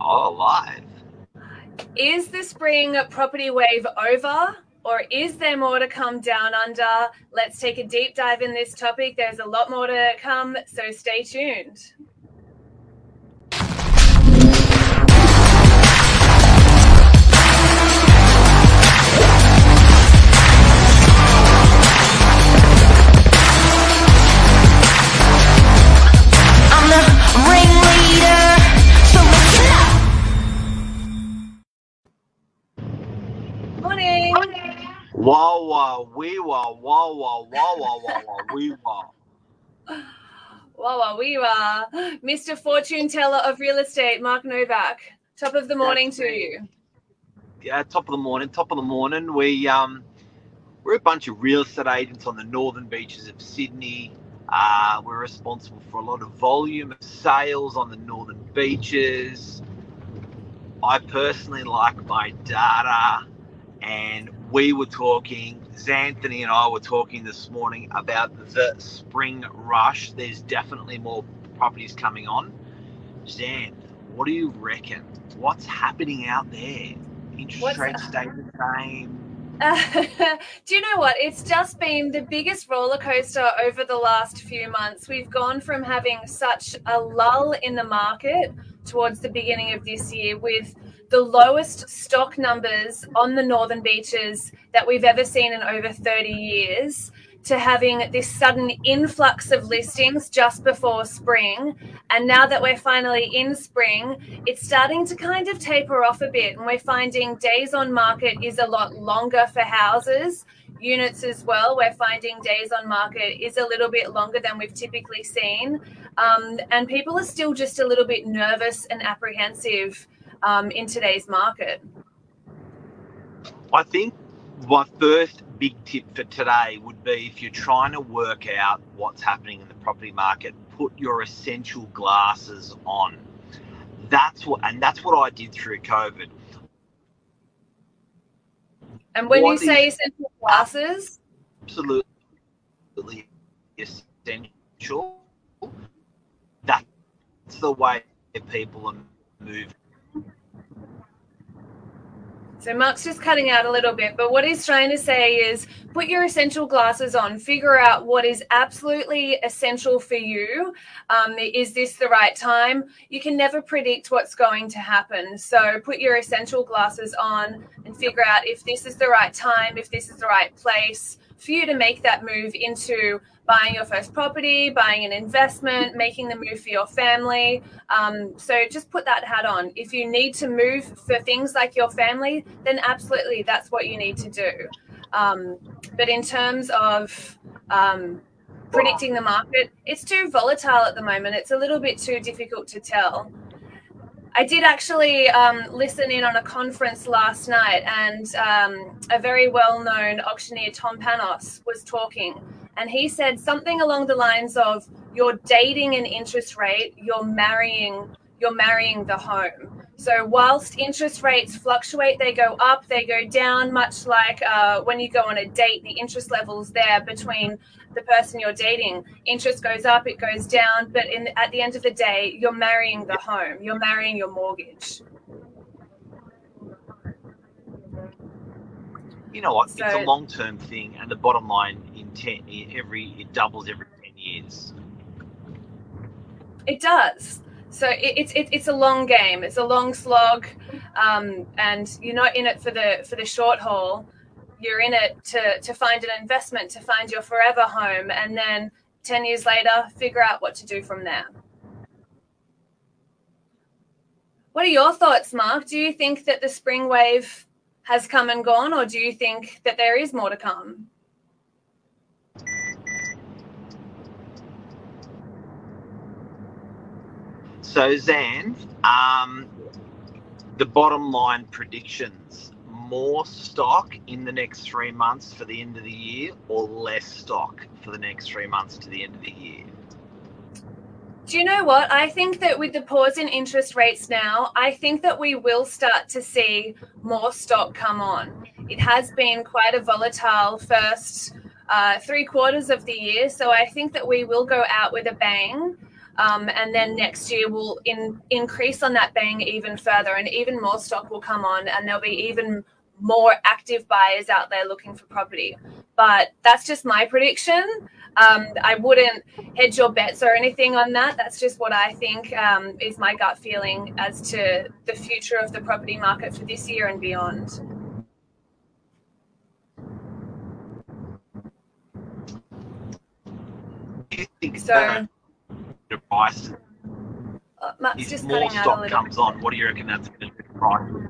Oh, live. Is the spring property wave over? Or is there more to come down under? Let's take a deep dive in this topic. There's a lot more to come, so stay tuned. Wee wah wah wah wah wah wah wah wee wah. Wow, wow, we are Mr. Fortune Teller of Real Estate, Mark Novak. Top of the morning That's to me. you. Yeah, top of the morning. Top of the morning. We um, we're a bunch of real estate agents on the northern beaches of Sydney. Uh, we're responsible for a lot of volume of sales on the northern beaches. I personally like my data, and we were talking. Zanthony and I were talking this morning about the spring rush. There's definitely more properties coming on. Zan, what do you reckon? What's happening out there? Interest What's- rates stay the same. do you know what? It's just been the biggest roller coaster over the last few months. We've gone from having such a lull in the market towards the beginning of this year with the lowest stock numbers on the northern beaches that we've ever seen in over 30 years to having this sudden influx of listings just before spring. And now that we're finally in spring, it's starting to kind of taper off a bit. And we're finding days on market is a lot longer for houses. Units as well, we're finding days on market is a little bit longer than we've typically seen. Um, and people are still just a little bit nervous and apprehensive um, in today's market. I think my first big tip for today would be if you're trying to work out what's happening in the property market, put your essential glasses on. That's what, and that's what I did through COVID. And when What you say essential glasses, Absolutely essential. That's the way people are moving. So Mark's just cutting out a little bit, but what he's trying to say is put your essential glasses on, figure out what is absolutely essential for you. Um, is this the right time? You can never predict what's going to happen. So put your essential glasses on and figure out if this is the right time, if this is the right place for you to make that move into buying your first property, buying an investment, making the move for your family. Um, so just put that hat on. If you need to move for things like your family, then absolutely that's what you need to do. Um, but in terms of um, predicting the market, it's too volatile at the moment. It's a little bit too difficult to tell. I did actually um, listen in on a conference last night, and um, a very well known auctioneer, Tom Panos, was talking. And he said something along the lines of, You're dating an interest rate, you're marrying. You're marrying the home. So, whilst interest rates fluctuate, they go up, they go down, much like uh, when you go on a date, the interest levels there between the person you're dating. Interest goes up, it goes down, but in, at the end of the day, you're marrying the home, you're marrying your mortgage. You know what? it's a long term thing, and the bottom line in ten, every it doubles every ten years. It does. So it's it, it's a long game. It's a long slog, um, and you're not in it for the for the short haul. You're in it to to find an investment, to find your forever home, and then ten years later, figure out what to do from there. What are your thoughts, Mark? Do you think that the spring wave has come and gone, or do you think that there is more to come? So Zan, um, the bottom line predictions: more stock in the next three months for the end of the year, or less stock for the next three months to the end of the year. Do you know what? I think that with the pause in interest rates now, I think that we will start to see more stock come on. It has been quite a volatile first uh, three quarters of the year, so I think that we will go out with a bang. Um, and then next year we'll in, increase on that bang even further, and even more stock will come on, and there'll be even more active buyers out there looking for property. But that's just my prediction. Um, I wouldn't hedge your bets or anything on that. That's just what I think um, is my gut feeling as to the future of the property market for this year and beyond. Do you think So, price, uh, Matt's if just more cutting out a stock comes on, what do you reckon that's going to price?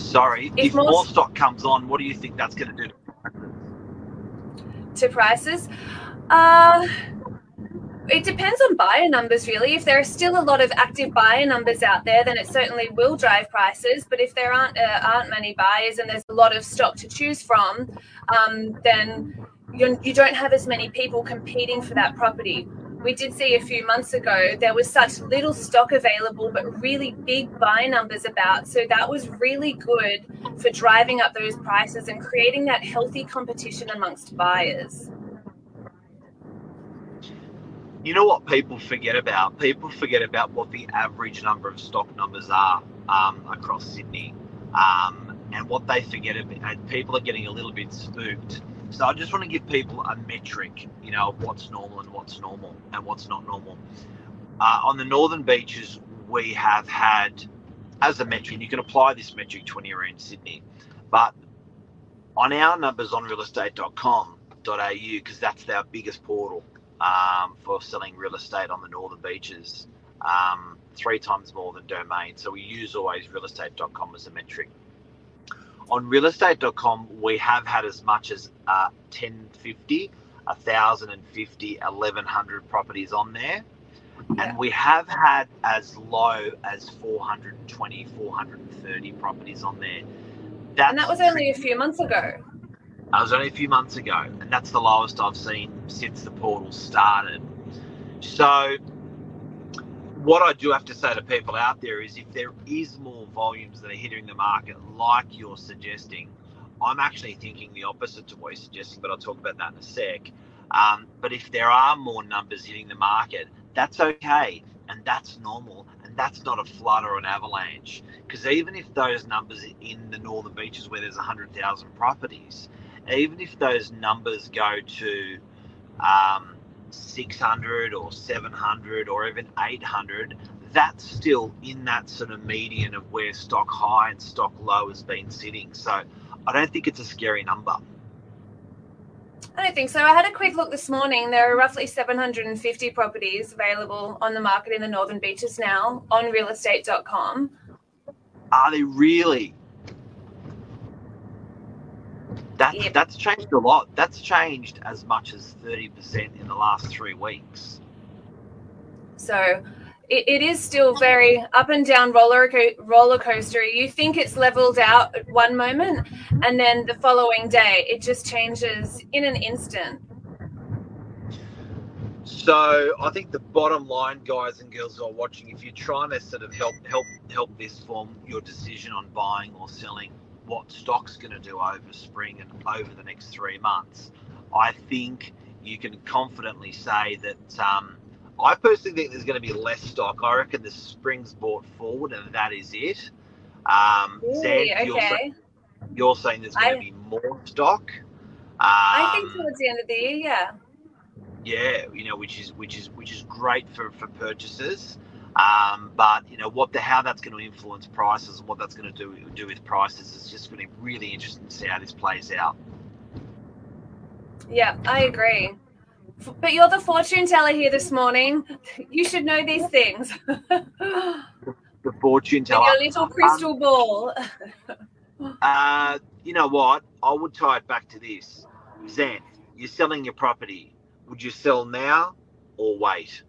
Sorry, If if, more more, stock comes on, what do you think that's going to do to prices? to prices. Uh, it depends on buyer numbers, really. If there are still a lot of active buyer numbers out there, then it certainly will drive prices. But if there aren't uh, aren't many buyers and there's a lot of stock to choose from, um, then you don't have as many people competing for that property. We did see a few months ago there was such little stock available, but really big buy numbers about. So that was really good for driving up those prices and creating that healthy competition amongst buyers. You know what people forget about? People forget about what the average number of stock numbers are um, across Sydney. Um, and what they forget about, and people are getting a little bit spooked. So I just want to give people a metric, you know, what's normal and what's normal and what's not normal. Uh, on the northern beaches, we have had, as a metric, and you can apply this metric to anywhere in Sydney, but on our numbers on realestate.com.au, because that's our biggest portal, um, for selling real estate on the northern beaches, um, three times more than domain. So we use always realestate.com as a metric. On realestate.com, we have had as much as uh, 1050, 1,050, 1,100 properties on there. And we have had as low as 420, 430 properties on there. That's and that was only a few months ago. That was only a few months ago, and that's the lowest I've seen since the portal started. So, what I do have to say to people out there is if there is more volumes that are hitting the market, like you're suggesting, I'm actually thinking the opposite to what you're suggesting, but I'll talk about that in a sec. Um, but if there are more numbers hitting the market, that's okay, and that's normal, and that's not a flood or an avalanche. Because even if those numbers in the northern beaches where there's 100,000 properties, even if those numbers go to um, 600 or 700 or even 800, that's still in that sort of median of where stock high and stock low has been sitting. So I don't think it's a scary number. I don't think so. I had a quick look this morning. There are roughly 750 properties available on the market in the Northern Beaches now on realestate.com. Are they really? That's, Yep. that's changed a lot. That's changed as much as 30% in the last three weeks. So it, it is still very up and down roller roller coaster. You think it's leveled out at one moment, and then the following day it just changes in an instant. So I think the bottom line, guys and girls who are watching, if you're trying to sort of help help help this form your decision on buying or selling, what stock's going to do over spring and over the next three months, I think you can confidently say that. Um, I personally think there's going to be less stock. I reckon the spring's bought forward, and that is it. Um, Really? Zan, you're, Okay. you're saying there's going I- to be more stock. Um, I think towards the end of the year, yeah. yeah, you know, which is which is which is great for for purchasers. Um, but you know what the how that's going to influence prices and what that's going to do do with prices is just going to be really interesting to see how this plays out. Yeah, I agree. But you're the fortune teller here this morning. You should know these things. With The fortune teller. your little crystal ball. Uh, you know what? I would tie it back to this. Zan, you're selling your property. Would you sell now or wait?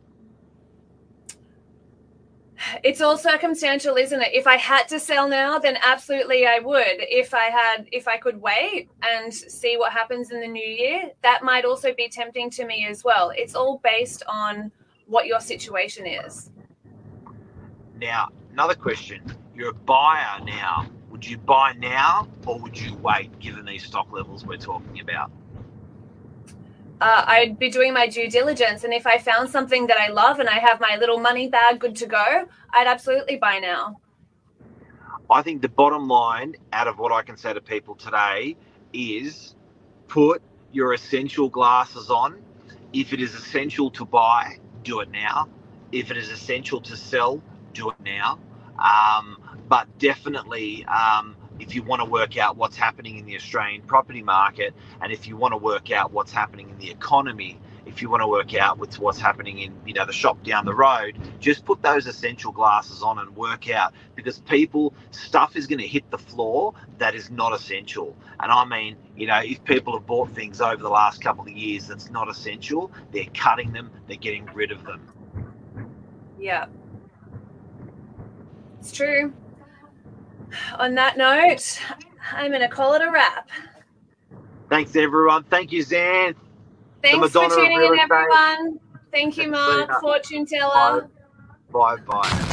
It's all circumstantial, isn't it? If I had to sell now, then absolutely I would. If I had, if I could wait and see what happens in the new year, that might also be tempting to me as well. It's all based on what your situation is. Now, another question. You're a buyer now. Would you buy now or would you wait given these stock levels we're talking about? Uh, I'd be doing my due diligence. And if I found something that I love and I have my little money bag good to go, I'd absolutely buy now. I think the bottom line out of what I can say to people today is put your essential glasses on. If it is essential to buy, do it now. If it is essential to sell, do it now. Um, but definitely, um, if you want to work out what's happening in the Australian property market, and if you want to work out what's happening in the economy, if you want to work out what's what's happening in you know the shop down the road, just put those essential glasses on and work out because people stuff is going to hit the floor that is not essential. And I mean, you know, if people have bought things over the last couple of years that's not essential, they're cutting them, they're getting rid of them. Yeah. It's true. On that note, I'm going to call it a wrap. Thanks everyone. Thank you, Zan. Thanks for tuning in, everyone. Thank you, Mark, fortune teller. Bye bye.